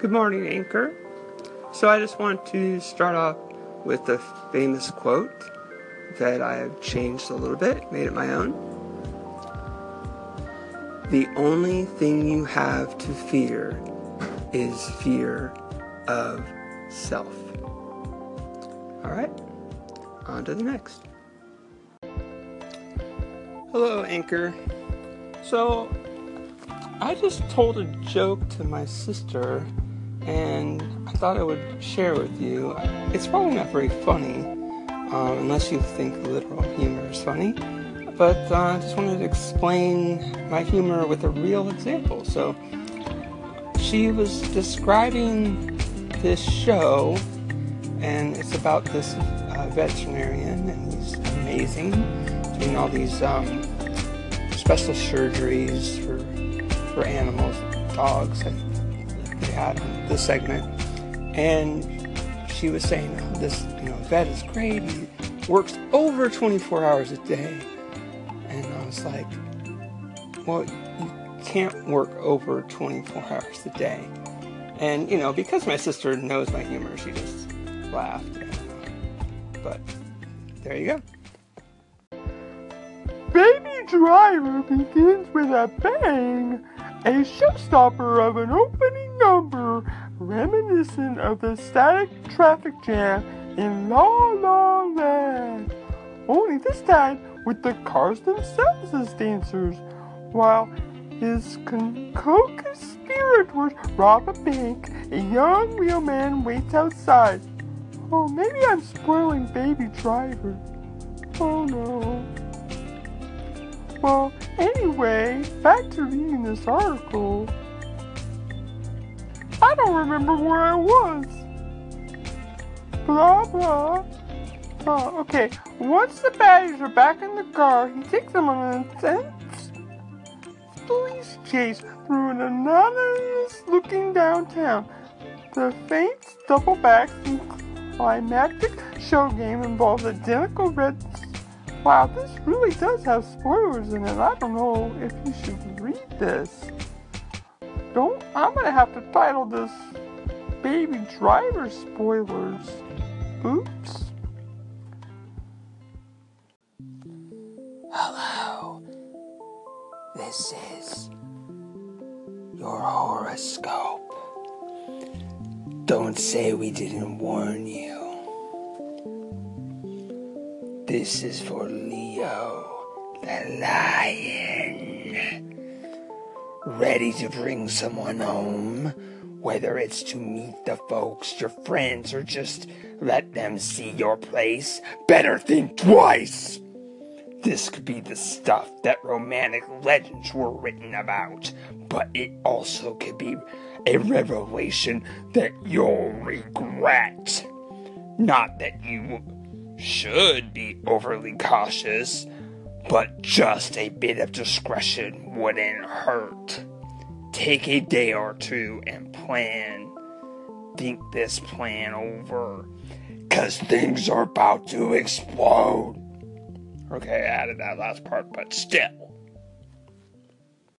Good morning, Anchor. So I just want to start off with a famous quote that I have changed a little bit, made it my own. The only thing you have to fear is fear of self. All right, on to the next. Hello, Anchor. So, I just told a joke to my sister and I thought I would share with you. It's probably not very funny, um, unless you think literal humor is funny, but uh, I just wanted to explain my humor with a real example. So, she was describing this show, and it's about this uh, veterinarian, and he's amazing, doing all these um, special surgeries for for animals, dogs. On this segment, and she was saying oh, this, you know, vet is great. He works over 24 hours a day, and I was like, well, you can't work over 24 hours a day. And you know, because my sister knows my humor, she just laughed. But there you go. Baby Driver begins with a bang, a showstopper of an opening reminiscent of the static traffic jam in La La Land. Only this time with the cars themselves as dancers, while his con- co-conspirators rob a bank. A young wheelman waits outside. Oh, maybe I'm spoiling Baby Driver. Oh no. Well, anyway, back to reading this article. I don't remember where I was. Blah blah. Oh, okay. Once the baddies are back in the car, he takes them on an intense police chase through an anonymous looking downtown. The feint double back and climactic shell game involves identical red Wow, this really does have spoilers in it. I don't know if you should read this. Don't. I'm gonna have to title this Baby Driver Spoilers. Oops. Hello. This is your horoscope. Don't say we didn't warn you. This is for Leo, the lion. Ready to bring someone home? Whether it's to meet the folks, your friends, or just let them see your place, better think twice. This could be the stuff that romantic legends were written about, but it also could be a revelation that you'll regret. Not that you should be overly cautious, but just a bit of discretion wouldn't hurt. Take a day or two and plan. Think this plan over, because things are about to explode. Okay, I added that last part, but still.